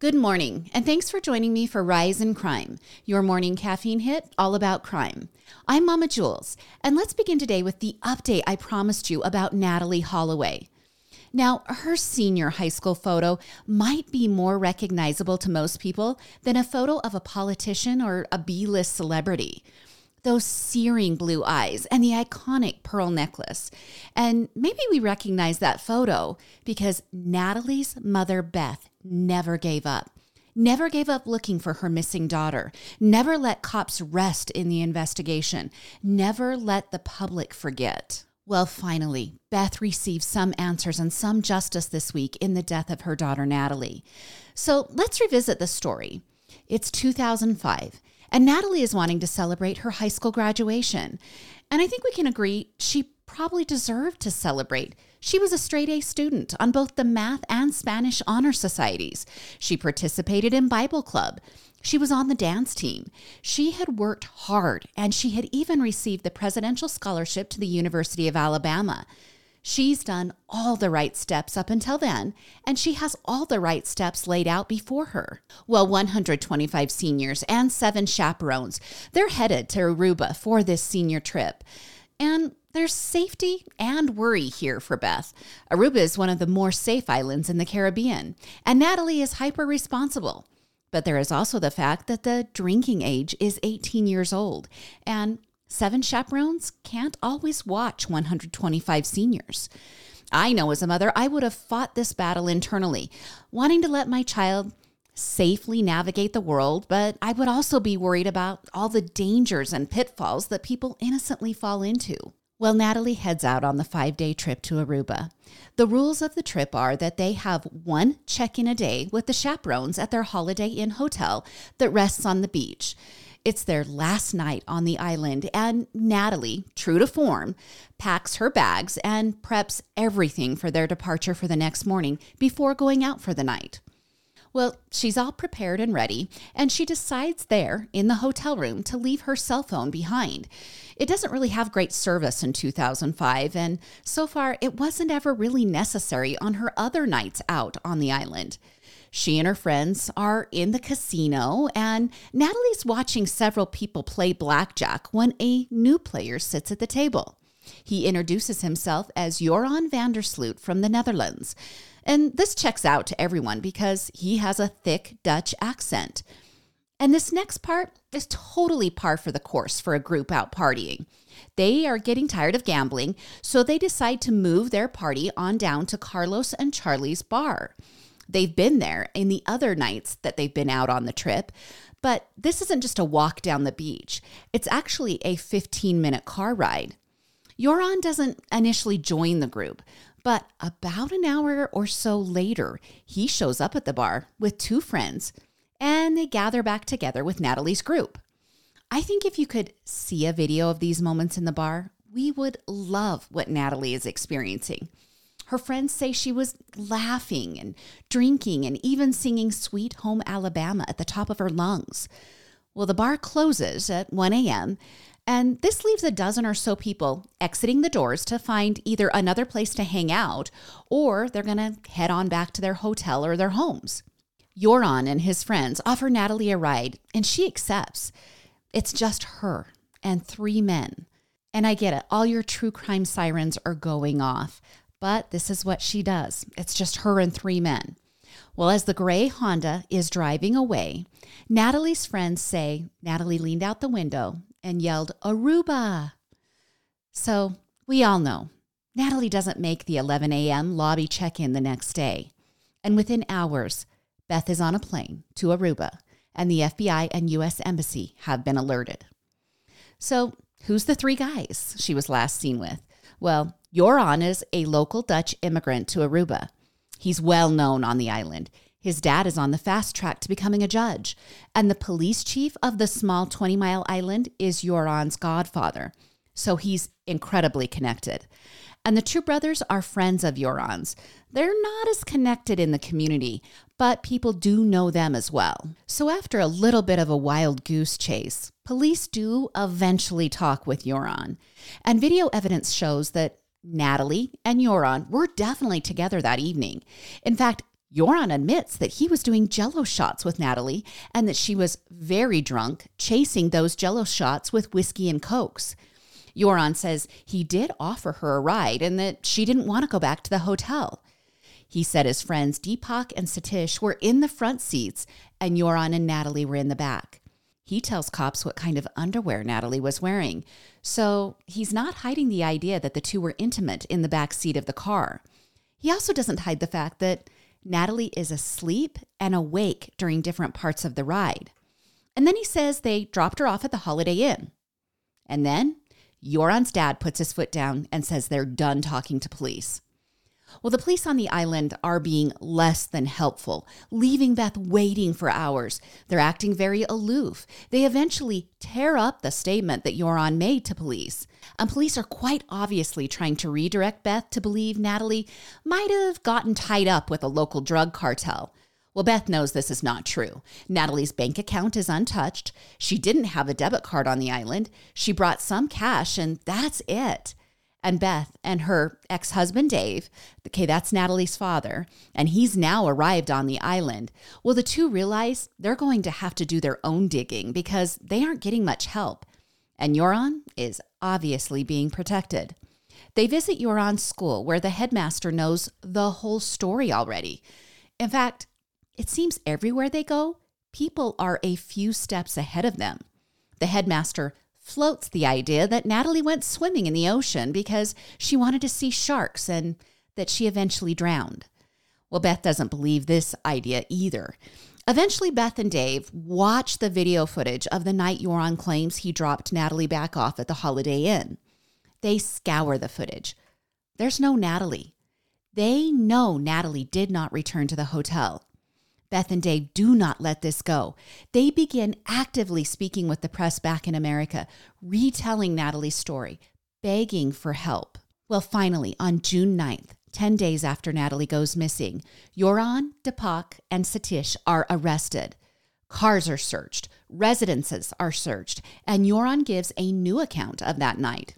Good morning, and thanks for joining me for Rise in Crime, your morning caffeine hit all about crime. I'm Mama Jules, and let's begin today with the update I promised you about Natalee Holloway. Now, her senior high school photo might be more recognizable to most people than a photo of a politician or a B list celebrity those searing blue eyes and the iconic pearl necklace. And maybe we recognize that photo because Natalee's mother, Beth, never gave up. Never gave up looking for her missing daughter. Never let cops rest in the investigation. Never let the public forget. Well, finally, Beth received some answers and some justice this week in the death of her daughter, Natalee. So let's revisit the story. It's 2005 and Natalee is wanting to celebrate her high school graduation. And I think we can agree she probably deserved to celebrate. She was a straight A student on both the math and Spanish honor societies. She participated in Bible club. She was on the dance team. She had worked hard and she had even received the presidential scholarship to the University of Alabama. She's done all the right steps up until then, and she has all the right steps laid out before her. Well, 125 seniors and seven chaperones, they're headed to Aruba for this senior trip. And there's safety and worry here for Beth. Aruba is one of the more safe islands in the Caribbean, and Natalee is hyper responsible. But there is also the fact that the drinking age is 18 years old, and Seven chaperones can't always watch 125 seniors. I know as a mother, I would have fought this battle internally, wanting to let my child safely navigate the world, but I would also be worried about all the dangers and pitfalls that people innocently fall into. Well, Natalee heads out on the five day trip to Aruba. The rules of the trip are that they have one check in a day with the chaperones at their Holiday Inn hotel that rests on the beach. It's their last night on the island, and Natalee, true to form, packs her bags and preps everything for their departure for the next morning before going out for the night. Well, she's all prepared and ready, and she decides there in the hotel room to leave her cell phone behind. It doesn't really have great service in 2005, and so far it wasn't ever really necessary on her other nights out on the island. She and her friends are in the casino, and Natalee's watching several people play blackjack when a new player sits at the table. He introduces himself as Joran van der Sloot from the Netherlands. And this checks out to everyone because he has a thick Dutch accent. And this next part is totally par for the course for a group out partying. They are getting tired of gambling, so they decide to move their party on down to Carlos and Charlie's bar. They've been there in the other nights that they've been out on the trip. But this isn't just a walk down the beach, it's actually a 15 minute car ride. Joran doesn't initially join the group, but about an hour or so later, he shows up at the bar with two friends and they gather back together with Natalee's group. I think if you could see a video of these moments in the bar, we would love what Natalee is experiencing. Her friends say she was laughing and drinking and even singing Sweet Home Alabama at the top of her lungs. Well, the bar closes at 1 a.m., and this leaves a dozen or so people exiting the doors to find either another place to hang out or they're going to head on back to their hotel or their homes. Joran and his friends offer Natalee a ride, and she accepts. It's just her and three men. And I get it, all your true crime sirens are going off. but this is what she does. It's just her and three men. Well, as the gray Honda is driving away, Natalee's friends say Natalee leaned out the window and yelled, Aruba. So we all know Natalee doesn't make the 11 a.m. lobby check in the next day. And within hours, Beth is on a plane to Aruba, and the FBI and U.S. Embassy have been alerted. So, who's the three guys she was last seen with? Well, Joran is a local Dutch immigrant to Aruba. He's well known on the island. His dad is on the fast track to becoming a judge, and the police chief of the small 20 mile island is Joran's godfather. So he's incredibly connected. And the two brothers are friends of Joran's. They're not as connected in the community, but people do know them as well. So after a little bit of a wild goose chase, police do eventually talk with Joran. And video evidence shows that Natalee and Joran were definitely together that evening. In fact, Joran admits that he was doing jello shots with Natalee and that she was very drunk, chasing those jello shots with whiskey and cokes. Joran says he did offer her a ride and that she didn't want to go back to the hotel. He said his friends Deepak and Satish were in the front seats and Joran and Natalee were in the back. He tells cops what kind of underwear Natalee was wearing, so he's not hiding the idea that the two were intimate in the back seat of the car. He also doesn't hide the fact that Natalee is asleep and awake during different parts of the ride. And then he says they dropped her off at the Holiday Inn. And then Joran's dad puts his foot down and says they're done talking to police. Well, the police on the island are being less than helpful, leaving Beth waiting for hours. They're acting very aloof. They eventually tear up the statement that Joran made to police. And police are quite obviously trying to redirect Beth to believe Natalee might have gotten tied up with a local drug cartel. Well, Beth knows this is not true. Natalee's bank account is untouched. She didn't have a debit card on the island. She brought some cash, and that's it. And Beth and her ex husband, Dave, okay, that's Natalee's father, and he's now arrived on the island. Well, the two realize they're going to have to do their own digging because they aren't getting much help. And Joran is obviously being protected. They visit Joran's school where the headmaster knows the whole story already. In fact, it seems everywhere they go, people are a few steps ahead of them. The headmaster floats the idea that Natalee went swimming in the ocean because she wanted to see sharks and that she eventually drowned. Well, Beth doesn't believe this idea either. Eventually, Beth and Dave watch the video footage of the night Joran claims he dropped Natalee back off at the Holiday Inn. They scour the footage. There's no Natalee. They know Natalee did not return to the hotel. Beth and Dave do not let this go. They begin actively speaking with the press back in America, retelling Natalee's story, begging for help. Well, finally, on June 9th, 10 days after Natalee goes missing, Joran, Deepak, and Satish are arrested. Cars are searched, residences are searched, and Joran gives a new account of that night.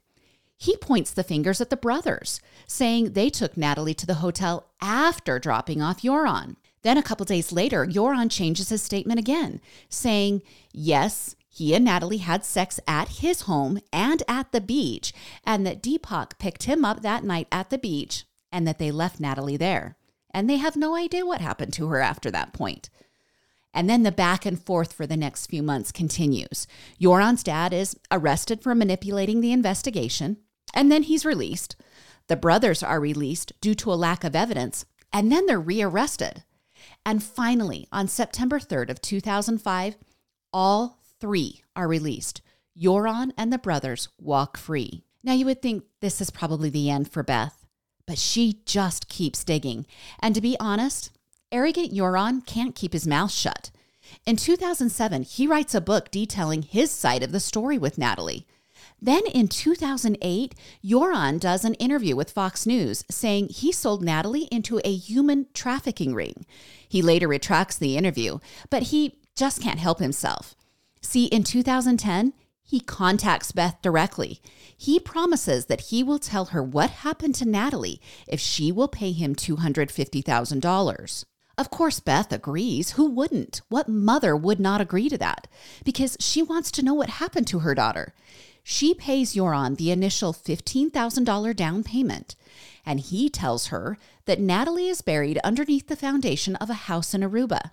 He points the fingers at the brothers, saying they took Natalee to the hotel after dropping off Joran. Then a couple days later, Joran changes his statement again, saying, yes, he and Natalee had sex at his home and at the beach, and that Deepak picked him up that night at the beach, and that they left Natalee there. And they have no idea what happened to her after that point. And then the back and forth for the next few months continues. Joran's dad is arrested for manipulating the investigation, and then he's released. The brothers are released due to a lack of evidence, and then they're rearrested. And finally, on September 3rd of 2005, all three are released. Joran and the brothers walk free. Now you would think this is probably the end for Beth, but she just keeps digging. And to be honest, arrogant Joran can't keep his mouth shut. In 2007, he writes a book detailing his side of the story with Natalee. Then in 2008, Joran does an interview with Fox News saying he sold Natalee into a human trafficking ring. He later retracts the interview, but he just can't help himself. See, in 2010, he contacts Beth directly. He promises that he will tell her what happened to Natalee if she will pay him $250,000. Of course, Beth agrees. Who wouldn't? What mother would not agree to that? Because she wants to know what happened to her daughter. She pays Joran the initial $15,000 down payment, and he tells her that Natalee is buried underneath the foundation of a house in Aruba.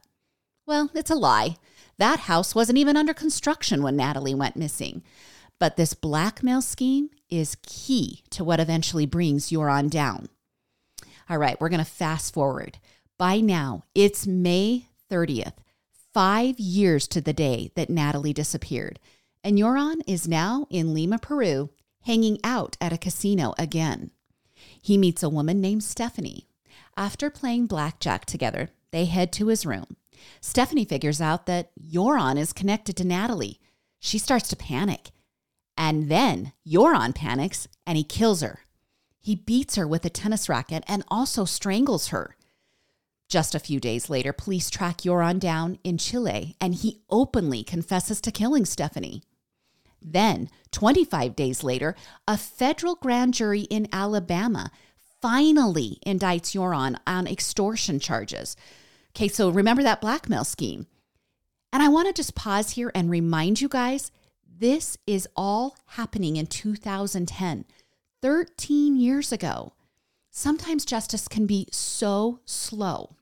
Well, it's a lie. That house wasn't even under construction when Natalee went missing. But this blackmail scheme is key to what eventually brings Joran down. All right, we're going to fast forward. By now, it's May 30th, five years to the day that Natalee disappeared. And Joran is now in Lima, Peru, hanging out at a casino again. He meets a woman named Stephanie. After playing blackjack together, they head to his room. Stephanie figures out that Joran is connected to Natalee. She starts to panic. And then Joran panics and he kills her. He beats her with a tennis racket and also strangles her. Just a few days later, police track Joran down in Chile and he openly confesses to killing Stephanie. Then, 25 days later, a federal grand jury in Alabama finally indicts Joran on extortion charges. Okay, so remember that blackmail scheme. And I want to just pause here and remind you guys this is all happening in 2010, 13 years ago. Sometimes justice can be so slow.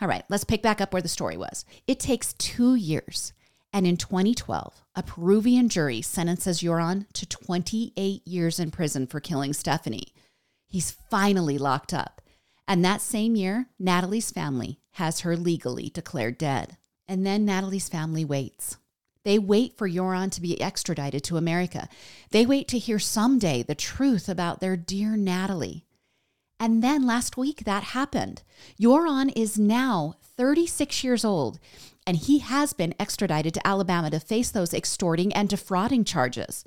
All right, let's pick back up where the story was. It takes two years. And in 2012, a Peruvian jury sentences Joran to 28 years in prison for killing Stephanie. He's finally locked up. And that same year, Natalee's family has her legally declared dead. And then Natalee's family waits. They wait for Joran to be extradited to America. They wait to hear someday the truth about their dear Natalee. And then last week that happened. Joran is now 36 years old, and he has been extradited to Alabama to face those extorting and defrauding charges.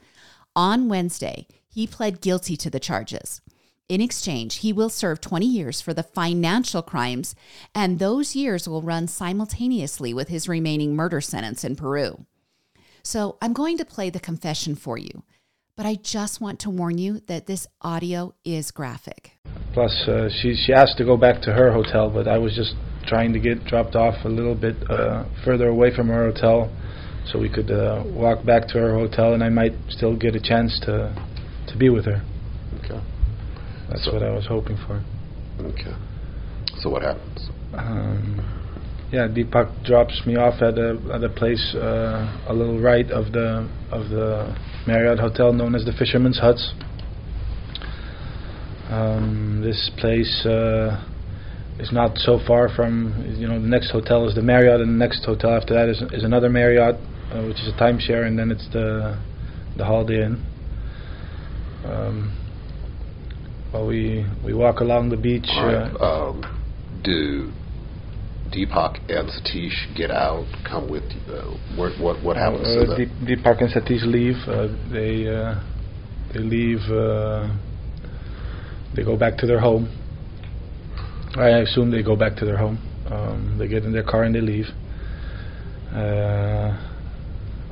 On Wednesday, he pled guilty to the charges. In exchange, he will serve 20 years for the financial crimes, and those years will run simultaneously with his remaining murder sentence in Peru. So I'm going to play the confession for you, but I just want to warn you that this audio is graphic. Plus, uh, she, she asked to go back to her hotel, but I was just trying to get dropped off a little bit uh, further away from our hotel so we could uh, walk back to our hotel and I might still get a chance to, to be with her. Okay. That's So- what I was hoping for. Okay. So what happens? Um, yeah, Deepak drops me off at a at a place uh, a little right of the of the Marriott hotel known as the Fisherman's Huts. Um, this place uh, is not so far from you know the next hotel is the Marriott, and the next hotel after that is is another Marriott, uh, which is a timeshare, and then it's the the Holiday Inn. Um, well, we we walk along the beach. Right. uh, Um, do Deepak and Satish get out? Come with you? Uh, what what what happens Uh? Deep, Deepak and Satish leave. Uh, they uh, they leave. Uh, they go back to their home. I assume they go back to their home. Um, they get in their car and they leave. Uh,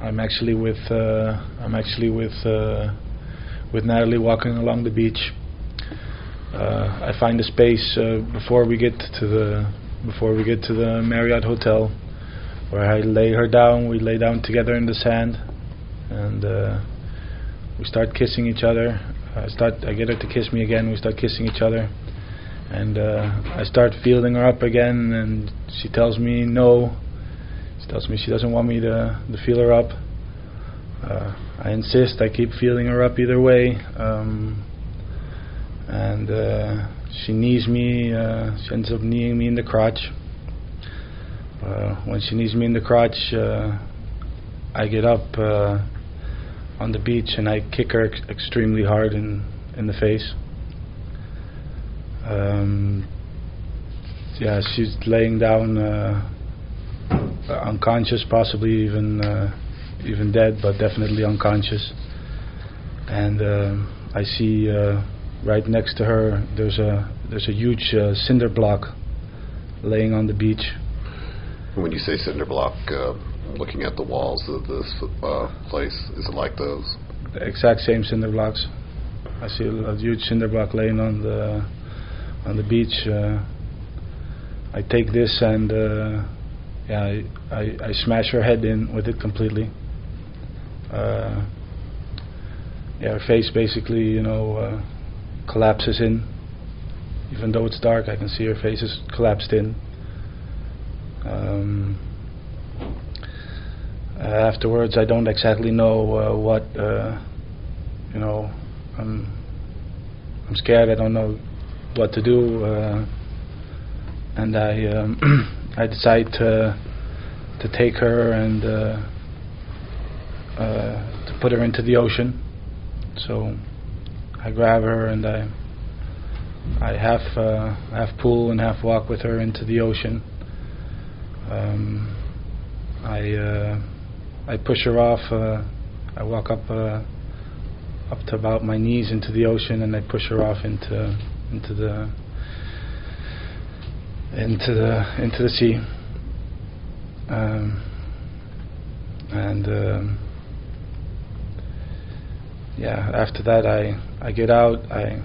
I'm actually with uh, I'm actually with uh, with Natalee walking along the beach. Uh, I find a space uh, before we get to the before we get to the Marriott hotel where I lay her down. We lay down together in the sand, and uh, we start kissing each other. I start. I get her to kiss me again. We start kissing each other, and uh, I start feeling her up again. And she tells me no. She tells me she doesn't want me to to feel her up. Uh, I insist. I keep feeling her up either way. Um, and uh, she knees me. Uh, she ends up kneeing me in the crotch. Uh, when she knees me in the crotch, uh, I get up uh, on the beach and I kick her ex- extremely hard in in the face. Um, yeah, she's laying down uh, unconscious, possibly even uh, even dead, but definitely unconscious. And um I see uh, right next to her there's a there's a huge uh, cinder block laying on the beach. When you say cinder block, uh, looking at the walls of this uh, place, is it like those? the exact same cinder blocks. I see a, a huge cinder block laying on the on the beach. Uh, I take this and uh, yeah, I, I, I smash her head in with it completely. Uh, yeah, her face basically, you know, uh, collapses in. Even though it's dark, I can see her face is collapsed in. Um, afterwards, I don't exactly know uh, what, uh, you know, I'm, I'm scared. I don't know what to do, uh, and I, um, I decide to, to take her and uh, uh, to put her into the ocean. So I grab her and I, I half, half pull and half walk with her into the ocean. Um, I I push her off. Uh, I walk up uh, up to about my knees into the ocean, and I push her off into into the into the into the sea. Um, and um, yeah, after that, I I get out. I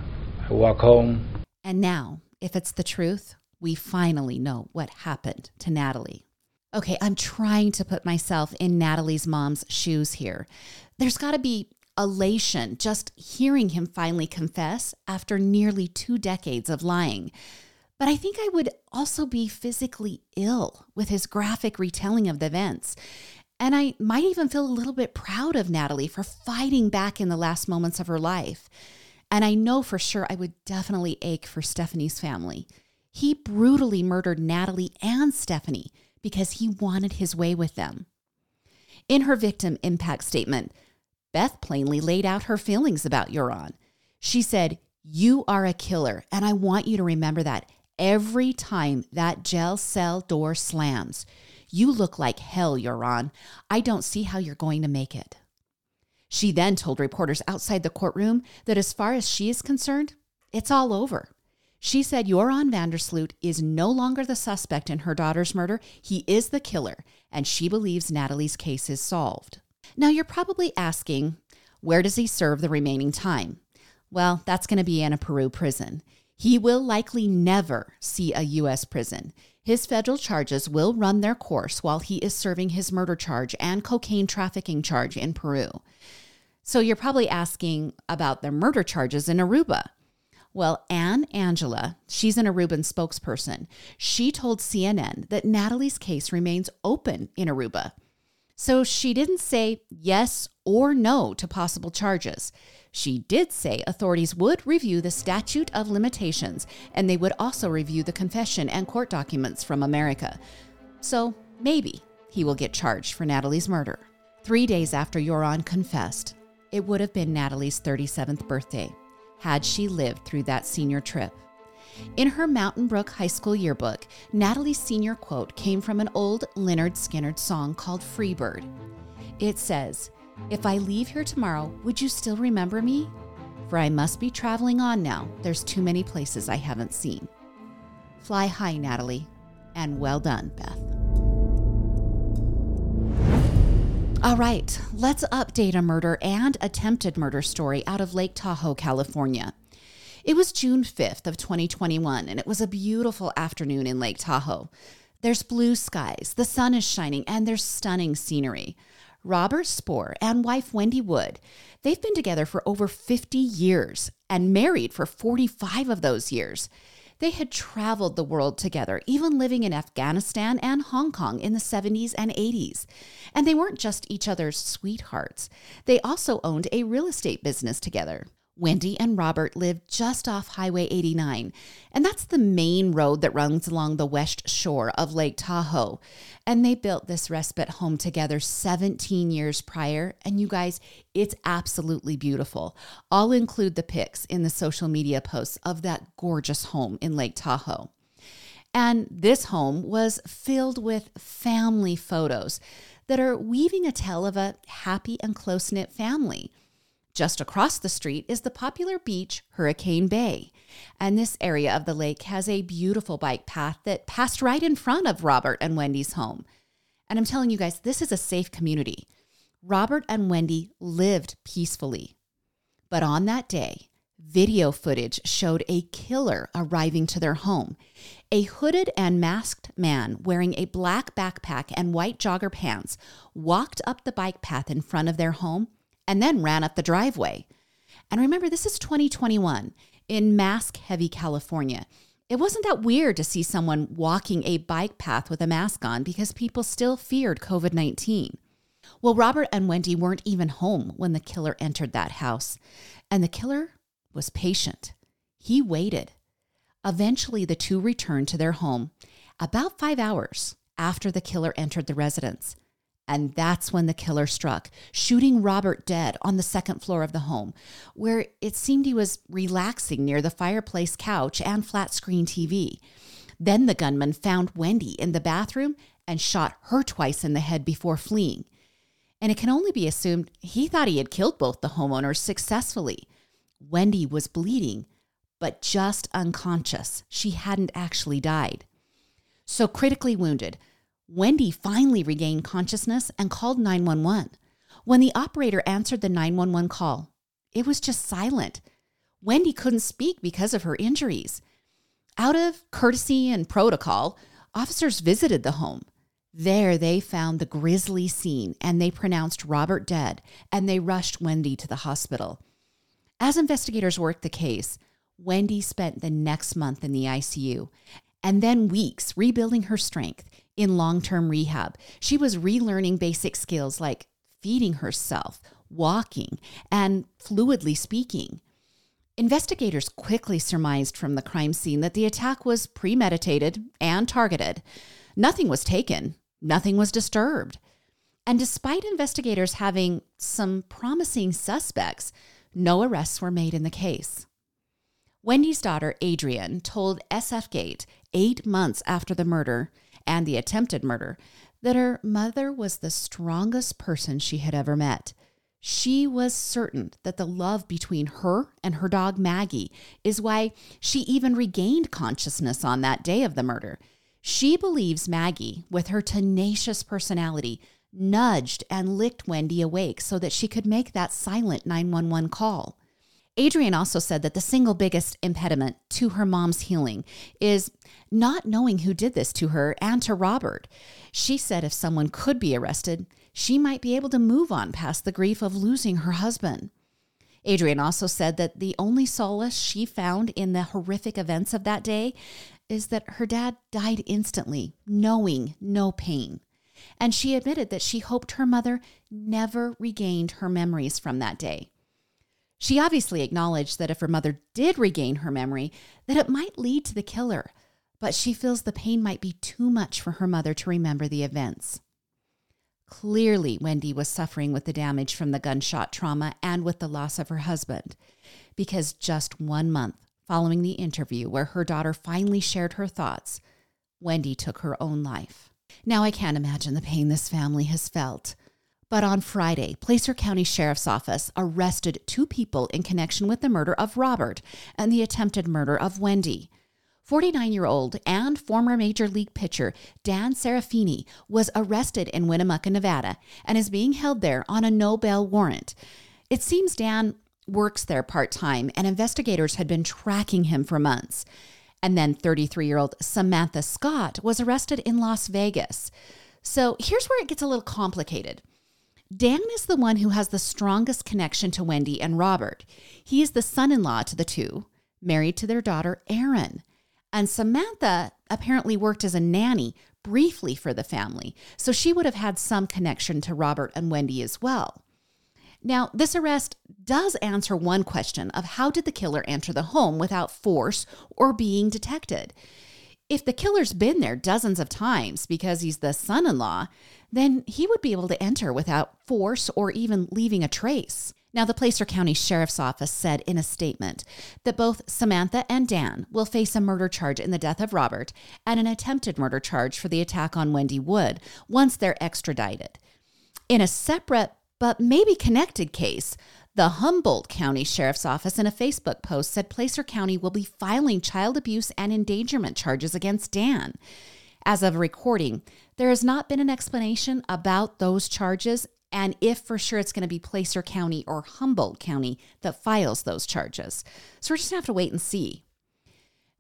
I walk home. And now, if it's the truth, we finally know what happened to Natalee. Okay, I'm trying to put myself in Natalee's mom's shoes here. There's got to be elation just hearing him finally confess after nearly two decades of lying. But I think I would also be physically ill with his graphic retelling of the events. And I might even feel a little bit proud of Natalee for fighting back in the last moments of her life. And I know for sure I would definitely ache for Stephanie's family. He brutally murdered Natalee and Stephanie because he wanted his way with them. In her victim impact statement, Beth plainly laid out her feelings about Joran. She said, You are a killer, and I want you to remember that every time that jail cell door slams. You look like hell, Joran. I don't see how you're going to make it. She then told reporters outside the courtroom that as far as she is concerned, it's all over. She said Joran van der Sloot is no longer the suspect in her daughter's murder. He is the killer, and she believes Natalee's case is solved. Now, you're probably asking, where does he serve the remaining time? Well, that's going to be in a Peru prison. He will likely never see a U.S. prison. His federal charges will run their course while he is serving his murder charge and cocaine trafficking charge in Peru. So you're probably asking about their murder charges in Aruba. Well, Anne Angela, she's an Aruban spokesperson. She told CNN that Natalee's case remains open in Aruba. So she didn't say yes or no to possible charges. She did say authorities would review the statute of limitations and they would also review the confession and court documents from America. So maybe he will get charged for Natalee's murder. Three days after Joran confessed, it would have been Natalee's 37th birthday had she lived through that senior trip. In her Mountain Brook High School yearbook, Natalee's senior quote came from an old Lynyrd Skynyrd song called Free Bird. It says, If I leave here tomorrow, would you still remember me? For I must be traveling on now. There's too many places I haven't seen. Fly high, Natalee, and well done, Beth. All right, let's update a murder and attempted murder story out of Lake Tahoe, California. It was June 5th of 2021 and it was a beautiful afternoon in Lake Tahoe. There's blue skies, the sun is shining, and there's stunning scenery. Robert Spoor and wife Wendy Wood, they've been together for over 50 years and married for 45 of those years. They had traveled the world together, even living in Afghanistan and Hong Kong in the 70s and 80s. And they weren't just each other's sweethearts, they also owned a real estate business together. Wendy and Robert live just off Highway 89, and that's the main road that runs along the west shore of Lake Tahoe. And they built this respite home together 17 years prior, and you guys, it's absolutely beautiful. I'll include the pics in the social media posts of that gorgeous home in Lake Tahoe. And this home was filled with family photos that are weaving a tale of a happy and close knit family. Just across the street is the popular beach Hurricane Bay. And this area of the lake has a beautiful bike path that passed right in front of Robert and Wendy's home. And I'm telling you guys, this is a safe community. Robert and Wendy lived peacefully. But on that day, video footage showed a killer arriving to their home. A hooded and masked man wearing a black backpack and white jogger pants walked up the bike path in front of their home and then ran up the driveway. And remember, this is 2021 in mask heavy California. It wasn't that weird to see someone walking a bike path with a mask on because people still feared COVID 19. Well, Robert and Wendy weren't even home when the killer entered that house, and the killer was patient. He waited. Eventually, the two returned to their home about five hours after the killer entered the residence. And that's when the killer struck, shooting Robert dead on the second floor of the home, where it seemed he was relaxing near the fireplace couch and flat screen TV. Then the gunman found Wendy in the bathroom and shot her twice in the head before fleeing. And it can only be assumed he thought he had killed both the homeowners successfully. Wendy was bleeding, but just unconscious. She hadn't actually died. So critically wounded, Wendy finally regained consciousness and called 911. When the operator answered the 911 call, it was just silent. Wendy couldn't speak because of her injuries. Out of courtesy and protocol, officers visited the home. There they found the grisly scene and they pronounced Robert dead and they rushed Wendy to the hospital. As investigators worked the case, Wendy spent the next month in the ICU and then weeks rebuilding her strength in long term rehab. She was relearning basic skills like feeding herself, walking, and fluidly speaking. Investigators quickly surmised from the crime scene that the attack was premeditated and targeted. Nothing was taken, nothing was disturbed. And despite investigators having some promising suspects, no arrests were made in the case. Wendy's daughter, Adrienne, told SF Gate eight months after the murder and the attempted murder that her mother was the strongest person she had ever met. She was certain that the love between her and her dog Maggie is why she even regained consciousness on that day of the murder. She believes Maggie, with her tenacious personality, nudged and licked Wendy awake so that she could make that silent 911 call. Adrienne also said that the single biggest impediment to her mom's healing is not knowing who did this to her and to Robert. She said if someone could be arrested, she might be able to move on past the grief of losing her husband. Adrienne also said that the only solace she found in the horrific events of that day is that her dad died instantly, knowing no pain. And she admitted that she hoped her mother never regained her memories from that day. She obviously acknowledged that if her mother did regain her memory, that it might lead to the killer, but she feels the pain might be too much for her mother to remember the events. Clearly, Wendy was suffering with the damage from the gunshot trauma and with the loss of her husband, because just one month following the interview where her daughter finally shared her thoughts, Wendy took her own life. Now, I can't imagine the pain this family has felt. But on Friday, Placer County Sheriff's Office arrested two people in connection with the murder of Robert and the attempted murder of Wendy. 49 year old and former Major League pitcher Dan Serafini was arrested in Winnemucca, Nevada, and is being held there on a no bail warrant. It seems Dan works there part time, and investigators had been tracking him for months. And then 33 year old Samantha Scott was arrested in Las Vegas. So here's where it gets a little complicated. Dan is the one who has the strongest connection to Wendy and Robert. He is the son in law to the two, married to their daughter, Erin. And Samantha apparently worked as a nanny briefly for the family, so she would have had some connection to Robert and Wendy as well. Now, this arrest does answer one question of how did the killer enter the home without force or being detected? If the killer's been there dozens of times because he's the son in law, then he would be able to enter without force or even leaving a trace. Now, the Placer County Sheriff's Office said in a statement that both Samantha and Dan will face a murder charge in the death of Robert and an attempted murder charge for the attack on Wendy Wood once they're extradited. In a separate but maybe connected case, the Humboldt County Sheriff's Office in a Facebook post said Placer County will be filing child abuse and endangerment charges against Dan. As of recording, there has not been an explanation about those charges and if for sure it's going to be Placer County or Humboldt County that files those charges. So we're just going to have to wait and see.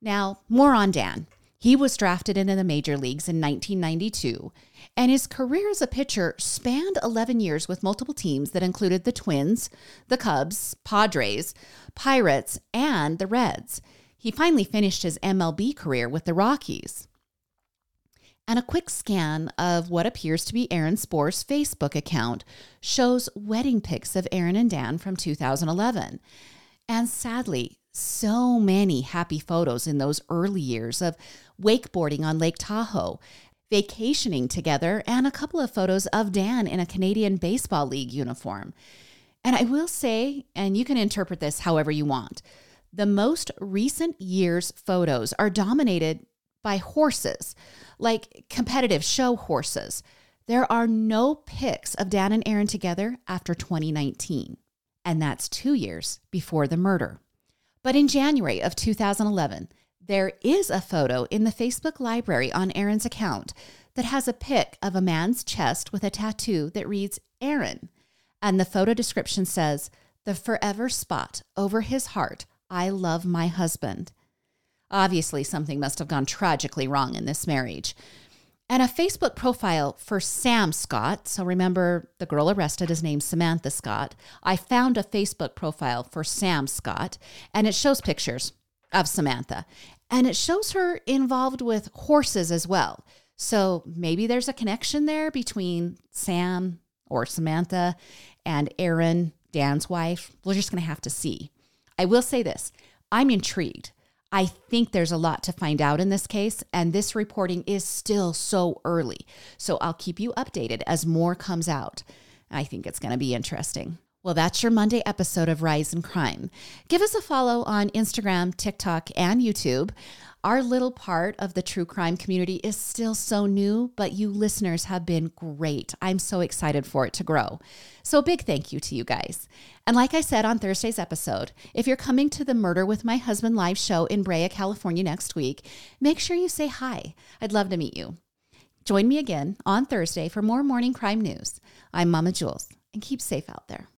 Now, more on Dan. He was drafted into the major leagues in 1992, and his career as a pitcher spanned 11 years with multiple teams that included the Twins, the Cubs, Padres, Pirates, and the Reds. He finally finished his MLB career with the Rockies. And a quick scan of what appears to be Erin Spoor's Facebook account shows wedding pics of Erin and Dan from 2011. And sadly, so many happy photos in those early years of wakeboarding on Lake Tahoe, vacationing together, and a couple of photos of Dan in a Canadian Baseball League uniform. And I will say, and you can interpret this however you want, the most recent year's photos are dominated by horses, like competitive show horses. There are no pics of Dan and Erin together after 2019, and that's two years before the murder. But in January of 2011, there is a photo in the Facebook library on Erin's account that has a pic of a man's chest with a tattoo that reads Erin. And the photo description says, The forever spot over his heart, I love my husband. Obviously, something must have gone tragically wrong in this marriage. And a Facebook profile for Sam Scott. So remember, the girl arrested is named Samantha Scott. I found a Facebook profile for Sam Scott, and it shows pictures of Samantha. And it shows her involved with horses as well. So maybe there's a connection there between Sam or Samantha and Erin, Dan's wife. We're just going to have to see. I will say this I'm intrigued I think there's a lot to find out in this case, and this reporting is still so early. So I'll keep you updated as more comes out. I think it's going to be interesting. Well, that's your Monday episode of Rise and Crime. Give us a follow on Instagram, TikTok, and YouTube. Our little part of the true crime community is still so new, but you listeners have been great. I'm so excited for it to grow. So, big thank you to you guys. And like I said on Thursday's episode, if you're coming to the Murder with My Husband live show in Brea, California next week, make sure you say hi. I'd love to meet you. Join me again on Thursday for more morning crime news. I'm Mama Jules, and keep safe out there.